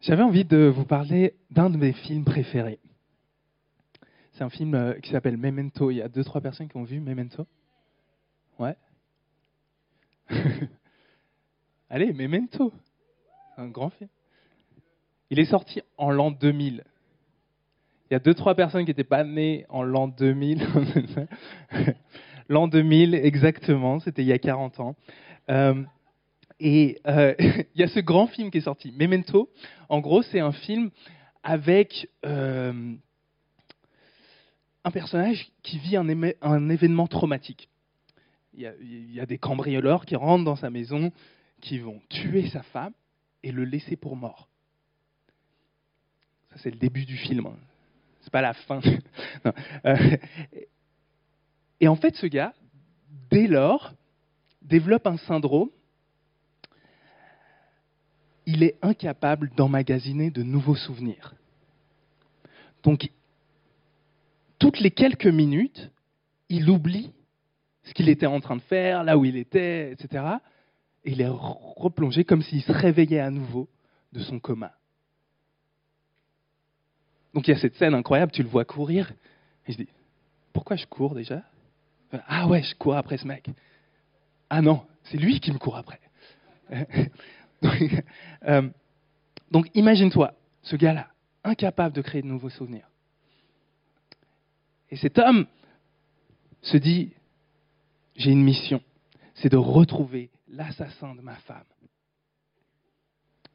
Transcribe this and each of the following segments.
J'avais envie de vous parler d'un de mes films préférés. C'est un film euh, qui s'appelle Memento. Il y a deux, trois personnes qui ont vu Memento Ouais Allez, Memento. Un grand film. Il est sorti en l'an 2000. Il y a deux, trois personnes qui n'étaient pas nées en l'an 2000. l'an 2000, exactement. C'était il y a 40 ans. Euh, et euh, il y a ce grand film qui est sorti, Memento. En gros, c'est un film avec euh, un personnage qui vit un, événement traumatique. Il y, a, il y, a, des cambrioleurs qui rentrent dans sa maison, qui vont tuer sa femme et le laisser pour mort. Ça, c'est le début du film. Hein. C'est pas la fin. Euh, et en fait, ce gars, dès lors, développe un syndrome il est incapable d'emmagasiner de nouveaux souvenirs. Donc, toutes les quelques minutes, il oublie ce qu'il était en train de faire, là où il était, etc. Et il est replongé comme s'il se réveillait à nouveau de son coma. Donc il y a cette scène incroyable, tu le vois courir, et je dis, pourquoi je cours déjà? Ah ouais, je cours après ce mec. Ah non, c'est lui qui me court après. Euh, donc imagine-toi, ce gars-là, incapable de créer de nouveaux souvenirs. Et cet homme se dit, j'ai une mission, c'est de retrouver l'assassin de ma femme.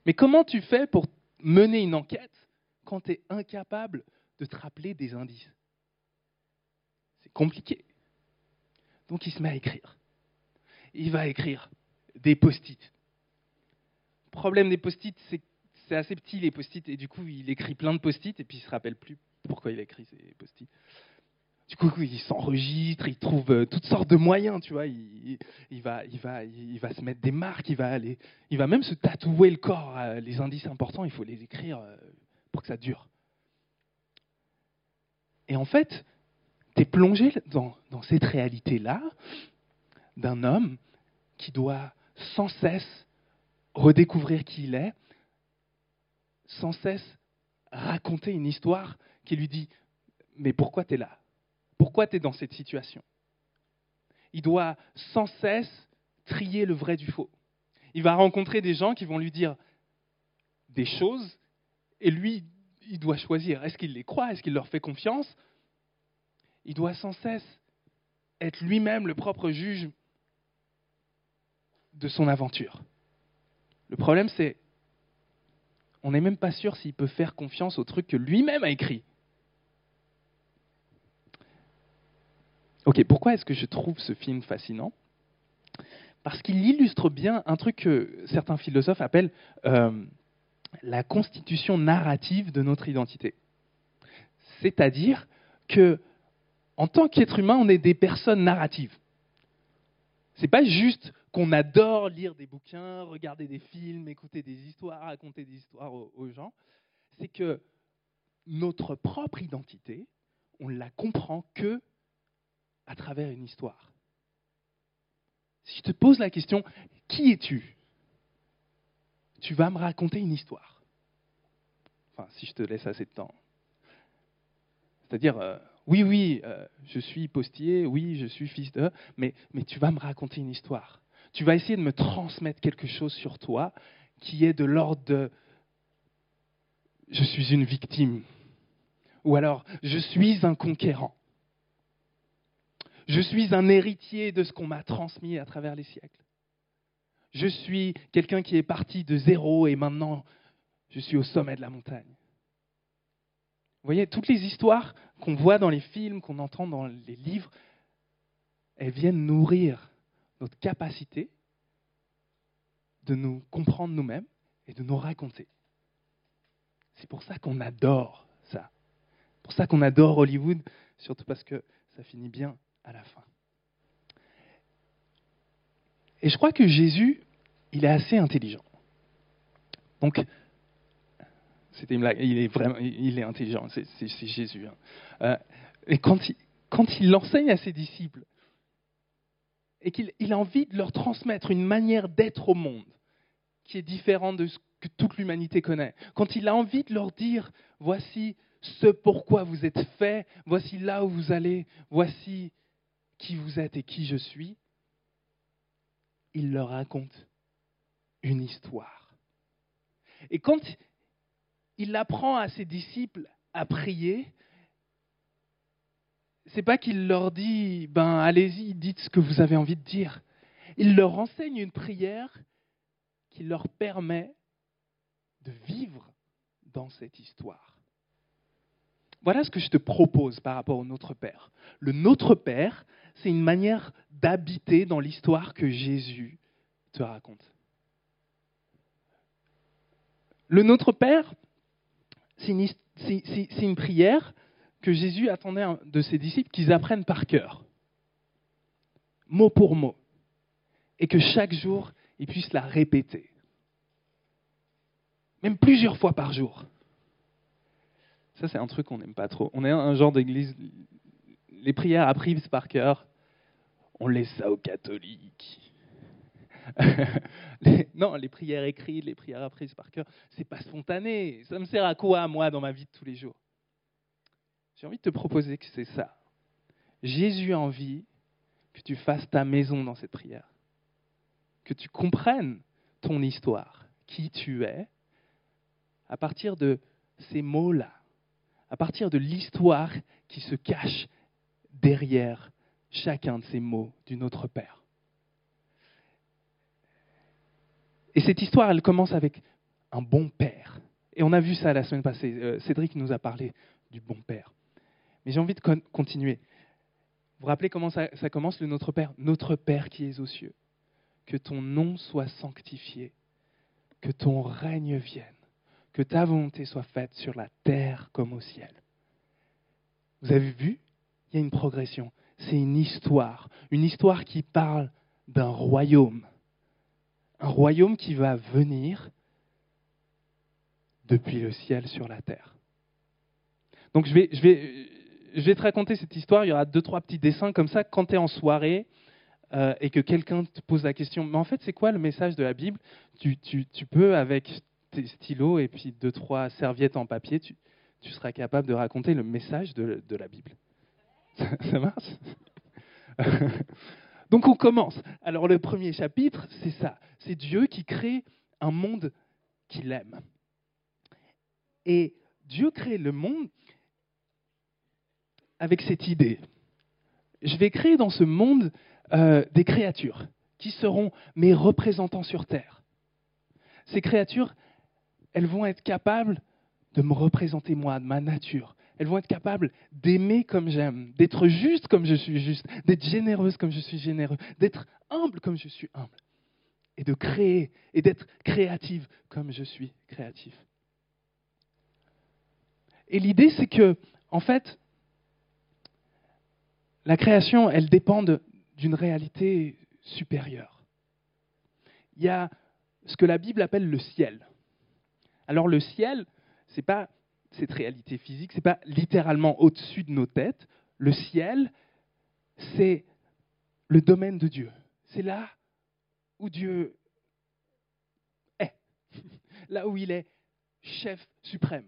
Mais comment tu fais pour mener une enquête quand tu es incapable de te rappeler des indices? C'est compliqué. Donc il se met à écrire. Il va écrire des post-it, problème des post-it, c'est c'est assez petit les post-it, et du coup il écrit plein de post-it, et puis il se rappelle plus pourquoi il a écrit ces post-it. Du coup, il s'enregistre, il trouve euh, toutes sortes de moyens, tu vois. Il, va, il, va, il va se mettre des marques, il va aller, il va même se tatouer le corps. Euh, les indices importants, il faut les écrire euh, pour que ça dure. Et en fait, tu es plongé dans, dans cette réalité-là d'un homme qui doit sans cesse redécouvrir qui il est, sans cesse raconter une histoire qui lui dit Mais pourquoi tu es là? Pourquoi tu es dans cette situation? Il doit sans cesse trier le vrai du faux. Il va rencontrer des gens qui vont lui dire des choses et lui, il doit choisir. Est-ce qu'il les croit? Est-ce qu'il leur fait confiance? Il doit sans cesse être lui-même le propre juge de son aventure. Le problème, c'est on n'est même pas sûr s'il peut faire confiance au truc que lui-même a écrit. Ok, pourquoi est-ce que je trouve ce film fascinant? Parce qu'il illustre bien un truc que certains philosophes appellent euh, la constitution narrative de notre identité. C'est-à-dire que, en tant qu'être humain, on est des personnes narratives. C'est pas juste qu'on adore lire des bouquins, regarder des films, écouter des histoires, raconter des histoires aux, gens, c'est que notre propre identité, on ne la comprend que à travers une histoire. Si je te pose la question, qui es-tu? Tu vas me raconter une histoire. Enfin, si je te laisse assez de temps. C'est-à-dire, euh, oui, oui, euh, je suis postier, oui, je suis fils de, mais, mais tu vas me raconter une histoire tu vas essayer de me transmettre quelque chose sur toi qui est de l'ordre de je suis une victime ou alors je suis un conquérant. Je suis un héritier de ce qu'on m'a transmis à travers les siècles. Je suis quelqu'un qui est parti de zéro et maintenant je suis au sommet de la montagne. Vous voyez, toutes les histoires qu'on voit dans les films, qu'on entend dans les livres, elles viennent nourrir notre capacité de nous comprendre nous-mêmes et de nous raconter. C'est pour ça qu'on adore ça. C'est pour ça qu'on adore Hollywood, surtout parce que ça finit bien à la fin. Et je crois que Jésus, il est assez intelligent. Donc, il est vraiment, il est intelligent, c'est, Jésus. Hein. Euh, et quand il, quand il l'enseigne à ses disciples, et qu'il a envie de leur transmettre une manière d'être au monde. qui est différent de ce que toute l'humanité connaît. Quand il a envie de leur dire, voici ce pourquoi vous êtes fait, voici là où vous allez, voici qui vous êtes et qui je suis, il leur raconte une histoire. Et quand il apprend à ses disciples à prier, c'est pas qu'il leur dit ben allez-y, dites ce que vous avez envie de dire. Il leur enseigne une prière qui leur permet de vivre dans cette histoire. Voilà ce que je te propose par rapport au Notre Père. Le Notre Père, c'est une manière d'habiter dans l'histoire que Jésus te raconte. Le Notre Père, c'est une, prière que Jésus attendait de ses disciples qu'ils apprennent par cœur, mot pour mot, et que chaque jour, ils puissent la répéter, même plusieurs fois par jour. Ça, c'est un truc qu'on n'aime pas trop. On est un genre d'église, les prières apprises par cœur, on laisse ça aux catholiques. non, les prières écrites, les prières apprises par cœur, c'est pas spontané. Ça me sert à quoi, moi, dans ma vie de tous les jours? J'ai envie de te proposer que c'est ça. Jésus a envie que tu fasses ta maison dans cette prière, que tu comprennes ton histoire, qui tu es, à partir de ces mots-là, à partir de l'histoire qui se cache derrière chacun de ces mots du Notre Père. Et cette histoire, elle commence avec un bon père. Et on a vu ça la semaine passée. Euh, Cédric nous a parlé du bon père. Mais j'ai envie de continuer. Vous vous rappelez comment ça, commence, le Notre Père? Notre Père qui es aux cieux. Que ton nom soit sanctifié. Que ton règne vienne. Que ta volonté soit faite sur la terre comme au ciel. Vous avez vu? Il y a une progression. C'est une histoire. Une histoire qui parle d'un royaume un royaume qui va venir depuis le ciel sur la terre. Donc je vais, je vais, je vais te raconter cette histoire. Il y aura deux, trois petits dessins comme ça. Quand tu es en soirée euh, et que quelqu'un te pose la question, mais en fait, c'est quoi le message de la Bible? Tu, peux, avec tes stylos et puis deux, trois serviettes en papier, tu, seras capable de raconter le message de, la Bible. Ça marche? Donc on commence. Alors le premier chapitre, c'est ça. C'est Dieu qui crée un monde qu'il aime. Et Dieu crée le monde avec cette idée. Je vais créer dans ce monde euh, des créatures qui seront mes représentants sur Terre. Ces créatures, elles vont être capables de me représenter moi, de ma nature, elles vont être capables d'aimer comme j'aime, d'être juste comme je suis juste, d'être généreuse comme je suis généreux, d'être humble comme je suis humble, et de créer et d'être créative comme je suis créatif. Et l'idée, c'est que, en fait, la création, elle dépend d'une réalité supérieure. Il y a ce que la Bible appelle le ciel. Alors le ciel, c'est pas cette réalité physique, ce n'est pas littéralement au-dessus de nos têtes. Le ciel, c'est le domaine de Dieu. C'est là où Dieu est, là où il est chef suprême.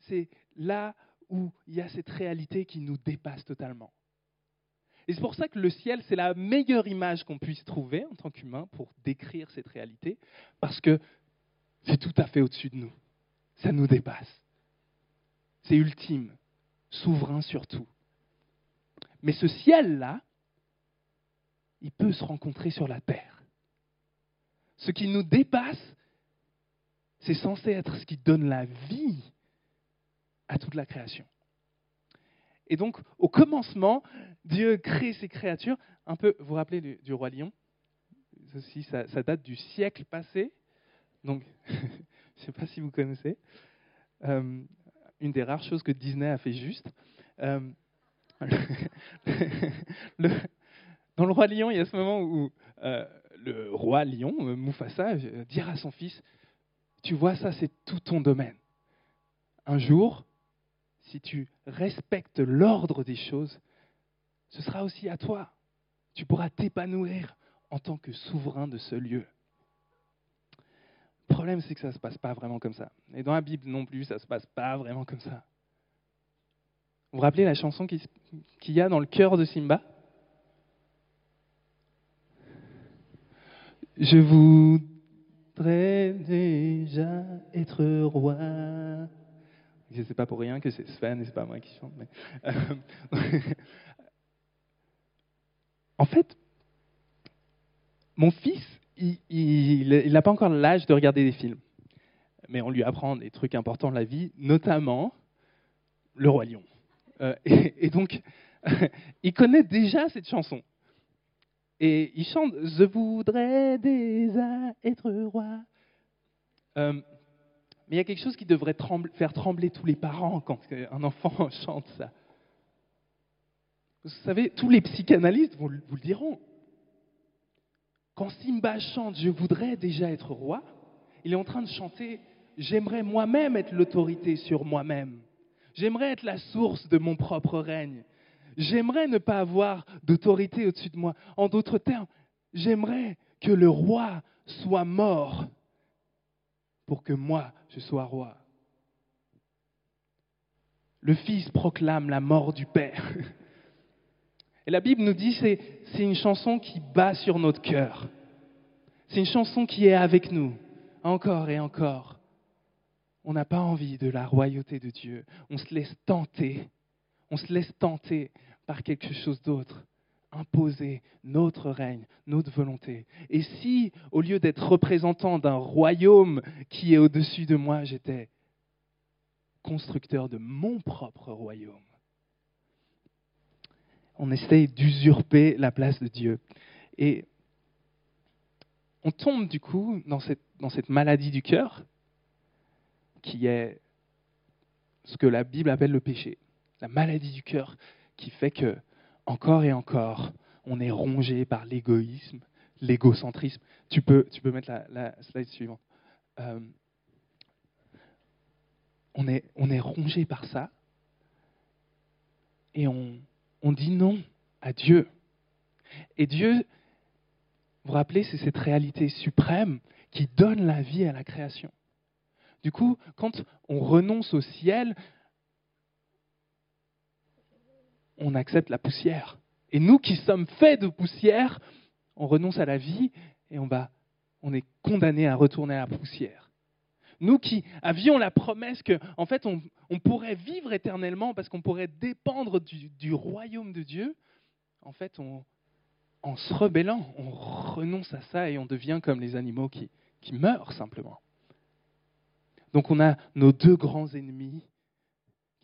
C'est là où il y a cette réalité qui nous dépasse totalement. Et c'est pour ça que le ciel, c'est la meilleure image qu'on puisse trouver en tant qu'humain pour décrire cette réalité, parce que c'est tout à fait au-dessus de nous. Ça nous dépasse. C'est ultime, souverain sur tout. Mais ce ciel-là, il peut se rencontrer sur la terre. Ce qui nous dépasse, c'est censé être ce qui donne la vie à toute la création. Et donc, au commencement, Dieu crée ces créatures. Un peu, vous vous rappelez du, roi lion? Ceci, ça, date du siècle passé. Donc, je ne sais pas si vous connaissez. Euh, une des rares choses que Disney a fait juste. Euh, dans le roi lion, il y a ce moment où euh, le roi lion, Mufasa, dira à son fils, tu vois ça, c'est tout ton domaine. Un jour, si tu respectes l'ordre des choses, ce sera aussi à toi. Tu pourras t'épanouir en tant que souverain de ce lieu. Le problème, c'est que ça ne se passe pas vraiment comme ça. Et dans la Bible non plus, ça ne se passe pas vraiment comme ça. Vous vous rappelez la chanson qu'il y a dans le cœur de Simba? Je voudrais déjà être roi. Je sais pas pour rien que c'est Sven et c'est pas moi qui chante. Euh, en fait, mon fils, il n'a pas encore l'âge de regarder des films. Mais on lui apprend des trucs importants de la vie, notamment le roi lion. Euh, et, donc, il connaît déjà cette chanson. Et il chante Je voudrais déjà être roi. Euh, mais il y a quelque chose qui devrait faire trembler tous les parents quand un enfant chante ça. Vous savez, tous les psychanalystes vous, vous le diront. Quand Simba chante Je voudrais déjà être roi, il est en train de chanter J'aimerais moi-même être l'autorité sur moi-même. J'aimerais être la source de mon propre règne. J'aimerais ne pas avoir d'autorité au-dessus de moi. En d'autres termes, j'aimerais que le roi soit mort pour que moi, je sois roi. Le Fils proclame la mort du Père. Et la Bible nous dit que c'est une chanson qui bat sur notre cœur. C'est une chanson qui est avec nous, encore et encore on n'a pas envie de la royauté de Dieu. On se laisse tenter. On se laisse tenter par quelque chose d'autre. Imposer notre règne, notre volonté. Et si, au lieu d'être représentant d'un royaume qui est au-dessus de moi, j'étais constructeur de mon propre royaume On essaye d'usurper la place de Dieu. Et on tombe du coup dans cette, maladie du cœur qui est ce que la Bible appelle le péché, la maladie du cœur, qui fait que, encore et encore, on est rongé par l'égoïsme, l'égocentrisme. Tu peux, tu peux mettre la, slide suivante. Euh, on, est, on est rongé par ça et on, on dit non à Dieu. Et Dieu, vous vous rappelez, c'est cette réalité suprême qui donne la vie à la création. Du coup, quand on renonce au ciel, on accepte la poussière. Et nous qui sommes faits de poussière, on renonce à la vie et on, va, on est condamné à retourner à la poussière. Nous qui avions la promesse qu'en en fait on, pourrait vivre éternellement parce qu'on pourrait dépendre du, royaume de Dieu, en fait en se rebellant, on renonce à ça et on devient comme les animaux qui meurent simplement. Donc on a nos deux grands ennemis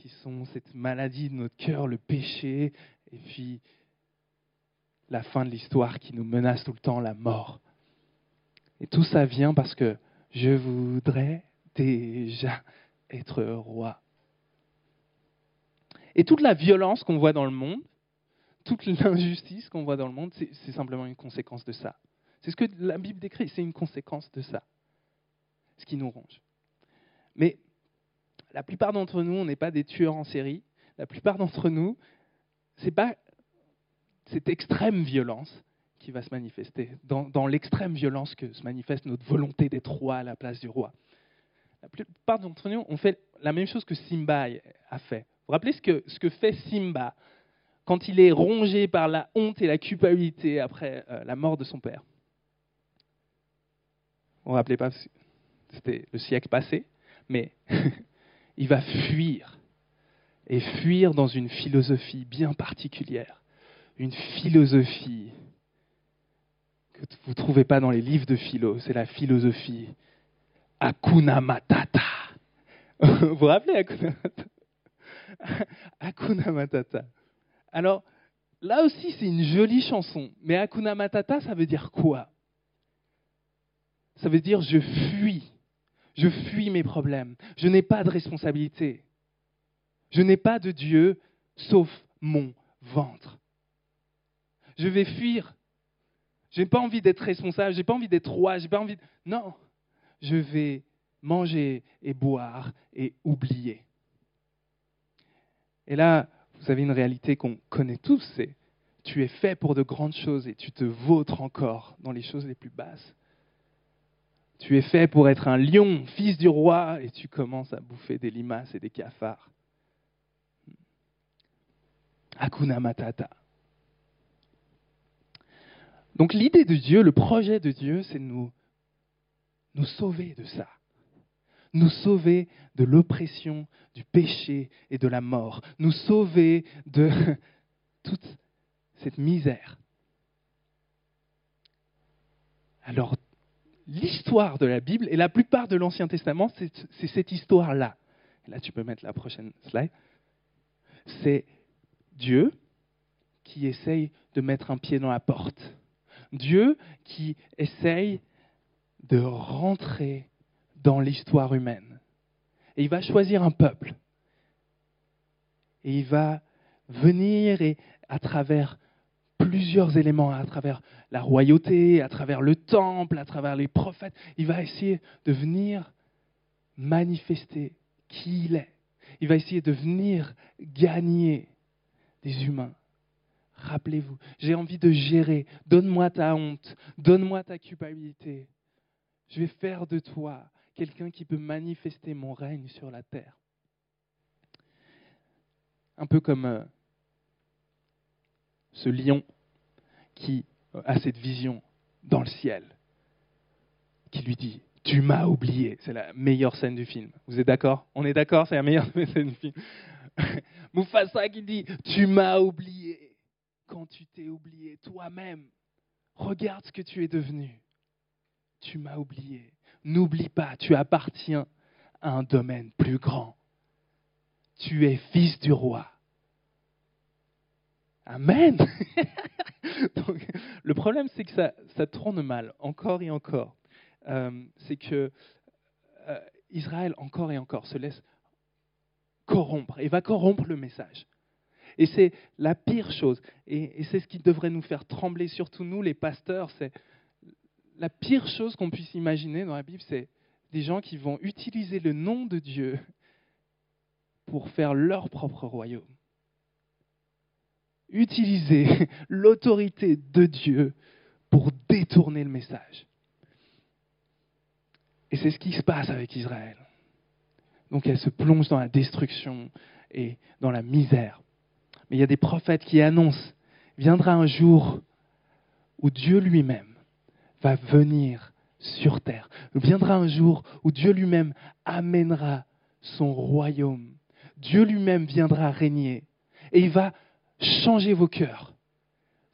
qui sont cette maladie de notre cœur, le péché, et puis la fin de l'histoire qui nous menace tout le temps, la mort. Et tout ça vient parce que je voudrais déjà être roi. Et toute la violence qu'on voit dans le monde, toute l'injustice qu'on voit dans le monde, c'est simplement une conséquence de ça. C'est ce que la Bible décrit, c'est une conséquence de ça. Ce qui nous ronge. Mais la plupart d'entre nous, on n'est pas des tueurs en série. La plupart d'entre nous, ce n'est pas cette extrême violence qui va se manifester, dans, l'extrême violence que se manifeste notre volonté d'être roi à la place du roi. La plupart d'entre nous, on fait la même chose que Simba a fait. Vous vous rappelez ce que, ce que fait Simba quand il est rongé par la honte et la culpabilité après euh, la mort de son père? Vous vous rappelez pas C'était le siècle passé mais il va fuir, et fuir dans une philosophie bien particulière, une philosophie que vous ne trouvez pas dans les livres de philo, c'est la philosophie Akuna Matata. vous vous rappelez Akuna Matata? Akuna Matata. Alors, là aussi, c'est une jolie chanson, mais Akuna Matata, ça veut dire quoi? Ça veut dire je fuis je fuis mes problèmes. Je n'ai pas de responsabilité. Je n'ai pas de Dieu sauf mon ventre. Je vais fuir. Je n'ai pas envie d'être responsable, je n'ai pas envie d'être roi, j'ai pas envie de... Non, je vais manger et boire et oublier. Et là, vous avez une réalité qu'on connaît tous, c'est tu es fait pour de grandes choses et tu te vautres encore dans les choses les plus basses Tu es fait pour être un lion, fils du roi, et tu commences à bouffer des limaces et des cafards. Hakuna Matata. Donc l'idée de Dieu, le projet de Dieu, c'est de nous, sauver de ça. Nous sauver de l'oppression, du péché et de la mort. Nous sauver de toute cette misère. Alors, l'histoire de la Bible et la plupart de l'Ancien Testament, c'est cette histoire-là. Là, tu peux mettre la prochaine slide. C'est Dieu qui essaye de mettre un pied dans la porte. Dieu qui essaye de rentrer dans l'histoire humaine. Et il va choisir un peuple. Et il va venir et à travers plusieurs éléments, à travers la royauté, à travers le temple, à travers les prophètes, il va essayer de venir manifester qui il est. Il va essayer de venir gagner des humains. Rappelez-vous, j'ai envie de gérer. Donne-moi ta honte, donne-moi ta culpabilité. Je vais faire de toi quelqu'un qui peut manifester mon règne sur la terre. Un peu comme euh, ce lion qui a cette vision dans le ciel, qui lui dit Tu m'as oublié. C'est la meilleure scène du film. Vous êtes d'accord? On est d'accord C'est la meilleure scène du film. Mufasa qui dit Tu m'as oublié quand tu t'es oublié toi-même. Regarde ce que tu es devenu. Tu m'as oublié. N'oublie pas, tu appartiens à un domaine plus grand. Tu es fils du roi. Amen. le problème, c'est que ça, ça, tourne mal, encore et encore. Euh, c'est que euh, Israël, encore et encore, se laisse corrompre et va corrompre le message. Et c'est la pire chose. Et, et c'est ce qui devrait nous faire trembler, surtout nous, les pasteurs. C'est la pire chose qu'on puisse imaginer dans la Bible, c'est des gens qui vont utiliser le nom de Dieu pour faire leur propre royaume utiliser l'autorité de Dieu pour détourner le message. Et c'est ce qui se passe avec Israël. Donc elle se plonge dans la destruction et dans la misère. Mais il y a des prophètes qui annoncent, viendra un jour où Dieu lui-même va venir sur terre. Viendra un jour où Dieu lui-même amènera son royaume. Dieu lui-même viendra régner. Et il va Changez vos cœurs.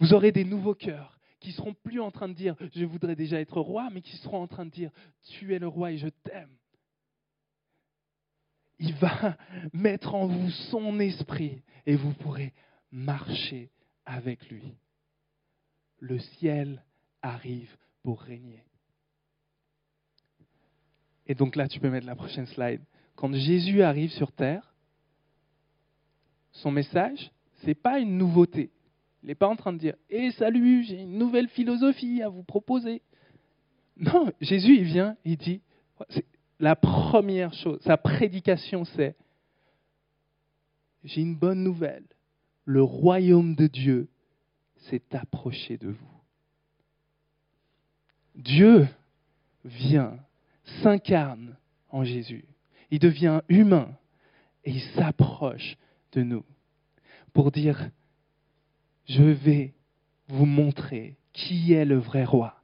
Vous aurez des nouveaux cœurs qui seront plus en train de dire je voudrais déjà être roi, mais qui seront en train de dire tu es le roi et je t'aime. Il va mettre en vous son esprit et vous pourrez marcher avec lui. Le ciel arrive pour régner. Et donc là, tu peux mettre la prochaine slide. Quand Jésus arrive sur terre, son message, n'est pas une nouveauté. Il n'est pas en train de dire Eh salut, j'ai une nouvelle philosophie à vous proposer. Non, Jésus, il vient, il dit La première chose, sa prédication, c'est J'ai une bonne nouvelle. Le royaume de Dieu s'est approché de vous. Dieu vient, s'incarne en Jésus. Il devient humain et il s'approche de nous pour dire, je vais vous montrer qui est le vrai roi.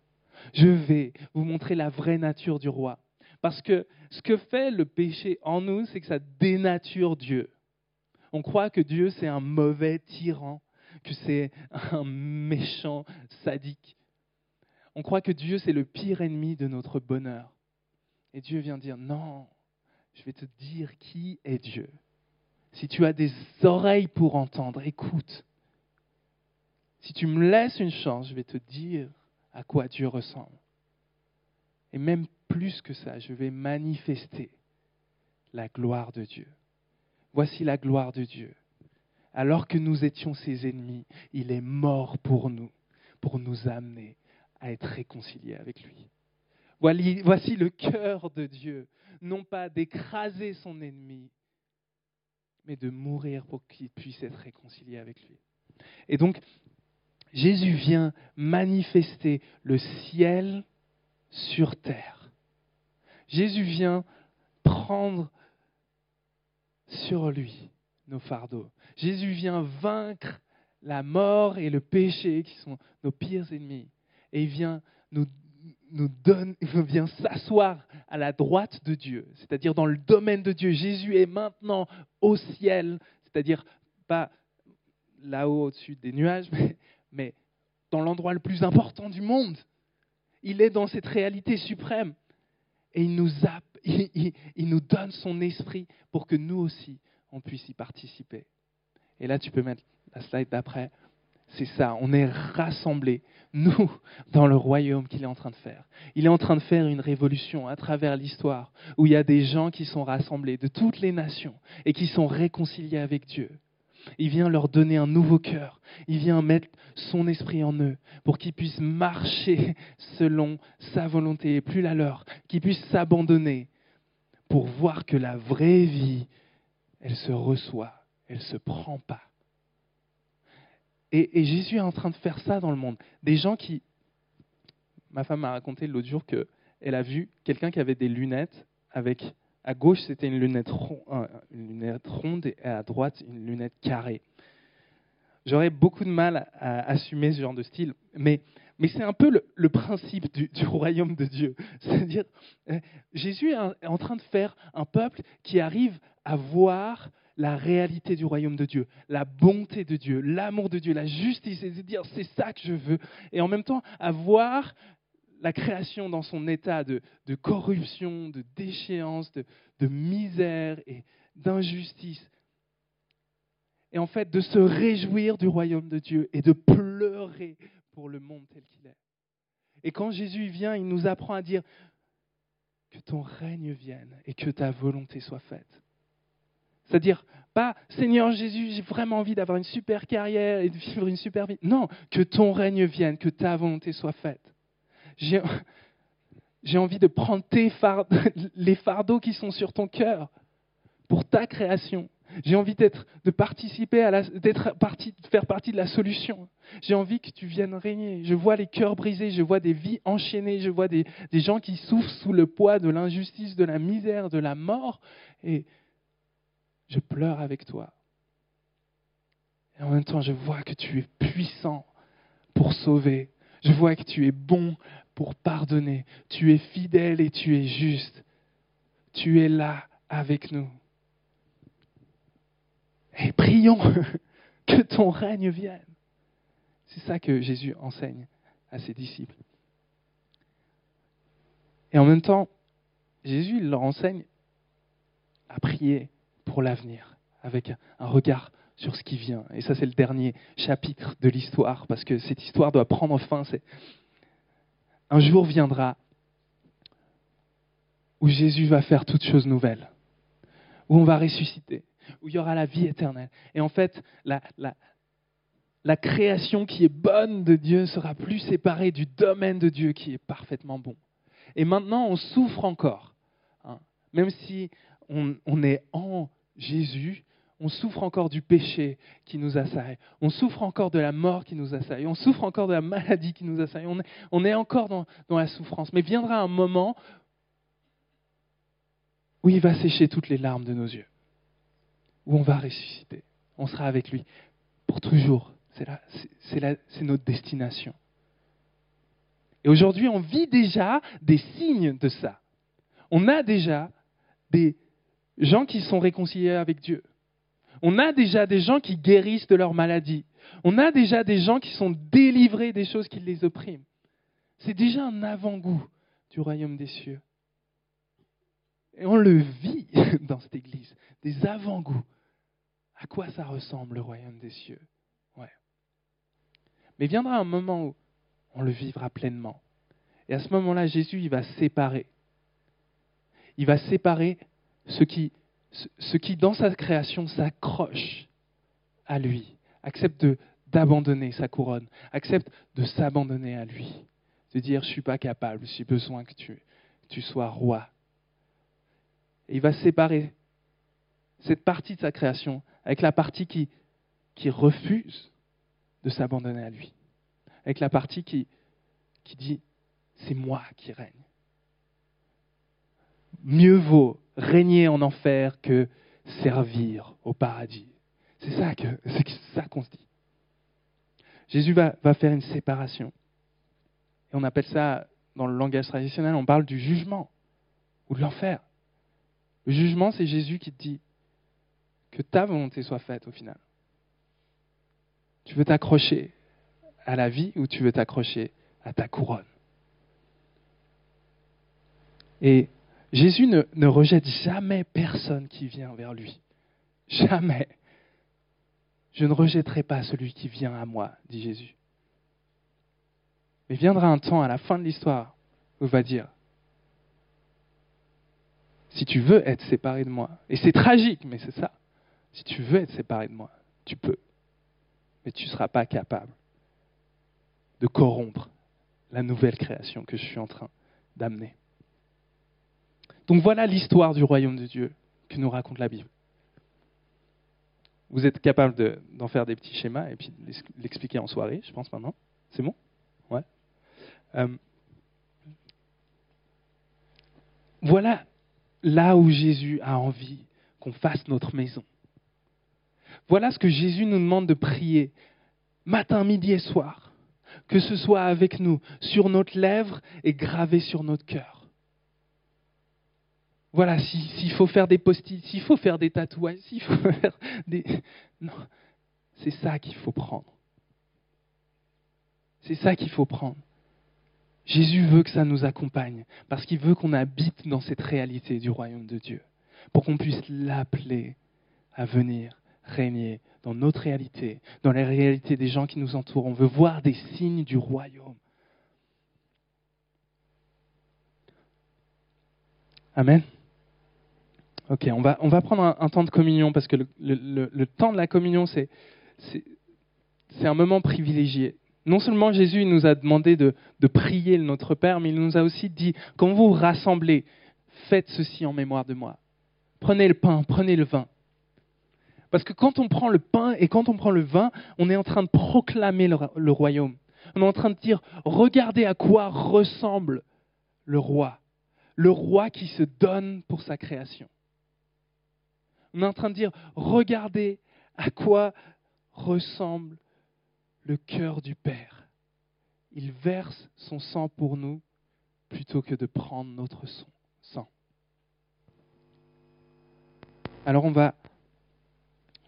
Je vais vous montrer la vraie nature du roi. Parce que ce que fait le péché en nous, c'est que ça dénature Dieu. On croit que Dieu, c'est un mauvais tyran, que c'est un méchant sadique. On croit que Dieu, c'est le pire ennemi de notre bonheur. Et Dieu vient dire, non, je vais te dire qui est Dieu. Si tu as des oreilles pour entendre, écoute. Si tu me laisses une chance, je vais te dire à quoi Dieu ressemble. Et même plus que ça, je vais manifester la gloire de Dieu. Voici la gloire de Dieu. Alors que nous étions ses ennemis, il est mort pour nous, pour nous amener à être réconciliés avec lui. Voici le cœur de Dieu, non pas d'écraser son ennemi, mais de mourir pour qu'il puisse être réconcilié avec lui. Et donc, Jésus vient manifester le ciel sur terre. Jésus vient prendre sur lui nos fardeaux. Jésus vient vaincre la mort et le péché qui sont nos pires ennemis. Et il vient nous, nous donne, il vient s'asseoir à la droite de Dieu, c'est-à-dire dans le domaine de Dieu. Jésus est maintenant au ciel, c'est-à-dire pas là-haut au-dessus des nuages, mais, dans l'endroit le plus important du monde. Il est dans cette réalité suprême. Et il nous, il, il nous donne son esprit pour que nous aussi, on puisse y participer. Et là, tu peux mettre la slide d'après. C'est ça, on est rassemblés, nous, dans le royaume qu'il est en train de faire. Il est en train de faire une révolution à travers l'histoire, où il y a des gens qui sont rassemblés de toutes les nations et qui sont réconciliés avec Dieu. Il vient leur donner un nouveau cœur. Il vient mettre son esprit en eux pour qu'ils puissent marcher selon sa volonté et plus la leur, qu'ils puissent s'abandonner pour voir que la vraie vie, elle se reçoit, elle ne se prend pas. Et, Jésus est en train de faire ça dans le monde. Des gens qui... Ma femme m'a raconté l'autre jour qu'elle a vu quelqu'un qui avait des lunettes avec à gauche, c'était une lunette, ronde et à droite, une lunette carrée. J'aurais beaucoup de mal à, assumer ce genre de style, mais, mais c'est un peu le, principe du, royaume de Dieu. C'est-à-dire, euh, Jésus est en train de faire un peuple qui arrive à voir la réalité du royaume de Dieu, la bonté de Dieu, l'amour de Dieu, la justice, et de dire c'est ça que je veux. Et en même temps, à voir la création dans son état de, corruption, de déchéance, de misère et d'injustice. Et en fait, de se réjouir du royaume de Dieu et de pleurer pour le monde tel qu'il est. Et quand Jésus vient, il nous apprend à dire que ton règne vienne et que ta volonté soit faite. C'est-à-dire, pas Seigneur Jésus, j'ai vraiment envie d'avoir une super carrière et de vivre une super vie. Non, que ton règne vienne, que ta volonté soit faite j'ai envie de prendre les fardeaux qui sont sur ton cœur pour ta création. J'ai envie d'être, de participer à d'être partie, de faire partie de la solution. J'ai envie que tu viennes régner. Je vois les cœurs brisés, je vois des vies enchaînées, je vois des, des gens qui souffrent sous le poids de l'injustice, de la misère, de la mort, et je pleure avec toi. Et en même temps, je vois que tu es puissant pour sauver. Je vois que tu es bon pour pardonner. Tu es fidèle et tu es juste. Tu es là avec nous. Et prions que ton règne vienne. C'est ça que Jésus enseigne à ses disciples. Et en même temps, Jésus leur enseigne à prier pour l'avenir, avec un regard sur ce qui vient. Et ça, c'est le dernier chapitre de l'histoire, parce que cette histoire doit prendre fin. C'est un jour viendra où Jésus va faire toutes choses nouvelles, où on va ressusciter, où il y aura la vie éternelle. Et en fait, la, la, création qui est bonne de Dieu sera plus séparée du domaine de Dieu qui est parfaitement bon. Et maintenant, on souffre encore. Hein. Même si on est en Jésus, on souffre encore du péché qui nous assaille, on souffre encore de la mort qui nous assaille, on souffre encore de la maladie qui nous assaille, on est, encore dans, dans la souffrance. Mais viendra un moment où il va sécher toutes les larmes de nos yeux, où on va ressusciter, on sera avec lui pour toujours. C'est notre destination. Et aujourd'hui, on vit déjà des signes de ça. On a déjà des gens qui sont réconciliés avec Dieu. On a déjà des gens qui guérissent de leur maladie. On a déjà des gens qui sont délivrés des choses qui les oppriment. C'est déjà un avant-goût du royaume des cieux. Et on le vit dans cette église, des avant-goûts. À quoi ça ressemble le royaume des cieux? Ouais. Mais viendra un moment où on le vivra pleinement. Et à ce moment-là, Jésus, il va séparer. Il va séparer ce qui, dans sa création, s'accroche à lui, accepte d'abandonner sa couronne, accepte de s'abandonner à lui, de dire je suis pas capable, j'ai besoin que tu, sois roi. Et il va séparer cette partie de sa création avec la partie qui, refuse de s'abandonner à lui, avec la partie qui dit c'est moi qui règne. Mieux vaut régner en enfer que servir au paradis. C'est ça que c'est qu'on se dit. Jésus va, va faire une séparation. Et on appelle ça, dans le langage traditionnel, on parle du jugement ou de l'enfer. Le jugement, c'est Jésus qui te dit que ta volonté soit faite au final. Tu veux t'accrocher à la vie ou tu veux t'accrocher à ta couronne? Et Jésus ne, rejette jamais personne qui vient vers lui. Jamais. Je ne rejetterai pas celui qui vient à moi, dit Jésus. Mais viendra un temps à la fin de l'histoire où il va dire, si tu veux être séparé de moi, et c'est tragique, mais c'est ça, si tu veux être séparé de moi, tu peux, mais tu ne seras pas capable de corrompre la nouvelle création que je suis en train d'amener. Donc voilà l'histoire du royaume de Dieu que nous raconte la Bible. Vous êtes capable d'en faire des petits schémas et puis de l'expliquer en soirée, je pense maintenant. C'est bon? Ouais. Euh, voilà là où Jésus a envie qu'on fasse notre maison. Voilà ce que Jésus nous demande de prier matin, midi et soir. Que ce soit avec nous, sur notre lèvre et gravé sur notre cœur. Voilà, s'il faut faire des post-it, s'il faut faire des tatouages, s'il faut faire des... Non, c'est ça qu'il faut prendre. C'est ça qu'il faut prendre. Jésus veut que ça nous accompagne, parce qu'il veut qu'on habite dans cette réalité du royaume de Dieu, pour qu'on puisse l'appeler à venir régner dans notre réalité, dans la réalité des gens qui nous entourent. On veut voir des signes du royaume. Amen. Ok, on va, prendre un, temps de communion parce que le, temps de la communion, c'est un moment privilégié non seulement Jésus nous a demandé de, prier Notre Père, mais il nous a aussi dit, quand vous vous rassemblez, faites ceci en mémoire de moi. Prenez le pain, prenez le vin. Parce que quand on prend le pain et quand on prend le vin, on est en train de proclamer le royaume. On est en train de dire, regardez à quoi ressemble le roi. Le roi qui se donne pour sa création. On est en train de dire, regardez à quoi ressemble le cœur du Père. Il verse son sang pour nous plutôt que de prendre notre sang. Alors on va,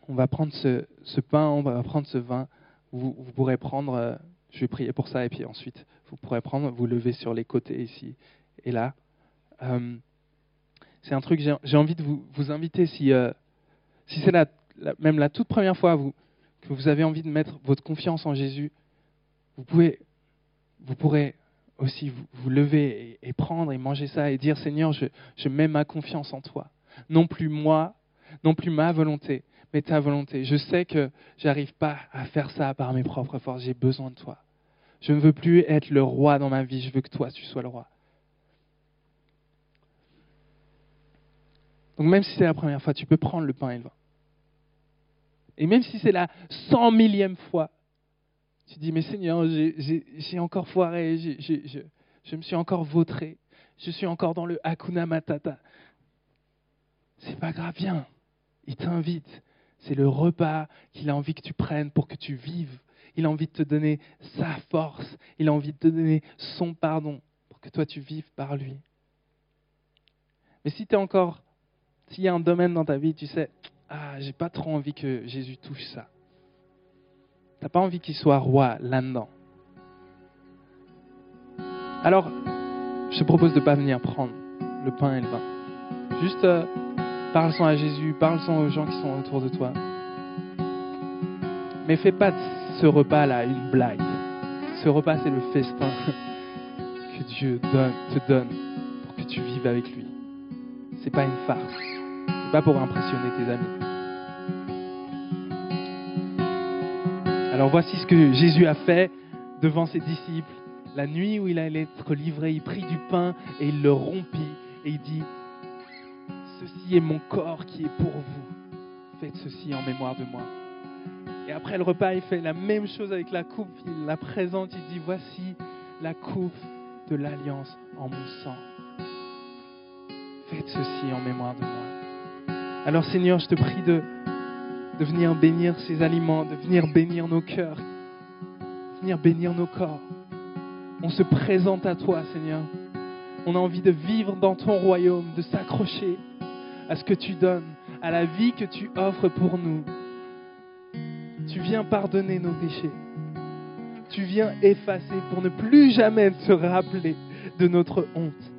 on va prendre ce, pain, on va prendre ce vin. Vous, pourrez prendre, euh, je vais prier pour ça, et puis ensuite vous pourrez prendre, vous lever sur les côtés ici et là. Euh, c'est un truc, j'ai envie de vous, inviter, si, euh, si c'est la, même la toute première fois, que vous avez envie de mettre votre confiance en Jésus, vous, pouvez, vous pourrez aussi vous, lever et, prendre et manger ça et dire Seigneur, je, je mets ma confiance en toi. Non plus moi, non plus ma volonté, mais ta volonté. Je sais que j'arrive pas à faire ça par mes propres forces. J'ai besoin de toi. Je ne veux plus être le roi dans ma vie. Je veux que toi, tu sois le roi. Donc même si c'est la première fois, tu peux prendre le pain et le vin. Et même si c'est la cent millième fois, tu dis, mais Seigneur, j'ai encore foiré, je me suis encore vautré, je suis encore dans le Hakuna Matata. C'est pas grave, viens, il t'invite. C'est le repas qu'il a envie que tu prennes pour que tu vives. Il a envie de te donner sa force, il a envie de te donner son pardon pour que toi tu vives par lui. Mais si tu es encore, s'il y a un domaine dans ta vie, tu sais, ah, j'ai pas trop envie que Jésus touche ça. T'as pas envie qu'il soit roi là-dedans. Alors, je te propose de pas venir prendre le pain et le vin. Juste euh, parle-en à Jésus, parle-en aux gens qui sont autour de toi. Mais fais pas de ce repas-là une blague. Ce repas, c'est le festin que Dieu te donne pour que tu vives avec lui. C'est pas une farce pas pour impressionner tes amis. Alors voici ce que Jésus a fait devant ses disciples. La nuit où il allait être livré, il prit du pain et il le rompit et il dit, Ceci est mon corps qui est pour vous. Faites ceci en mémoire de moi. Et après le repas, il fait la même chose avec la coupe. Il la présente, il dit, Voici la coupe de l'alliance en mon sang. faites ceci en mémoire de moi. Alors Seigneur, je te prie de, venir bénir ces aliments, de venir bénir nos cœurs, de venir bénir nos corps. On se présente à toi, Seigneur. On a envie de vivre dans ton royaume, de s'accrocher à ce que tu donnes, à la vie que tu offres pour nous. Tu viens pardonner nos péchés. Tu viens effacer pour ne plus jamais se rappeler de notre honte.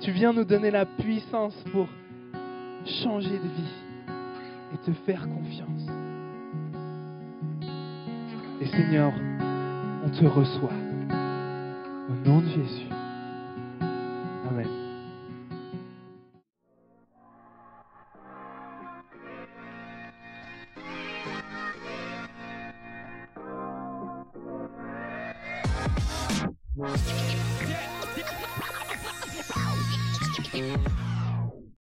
Tu viens nous donner la puissance pour changer de vie et te faire confiance. Et Seigneur, on te reçoit. Au nom de Jésus.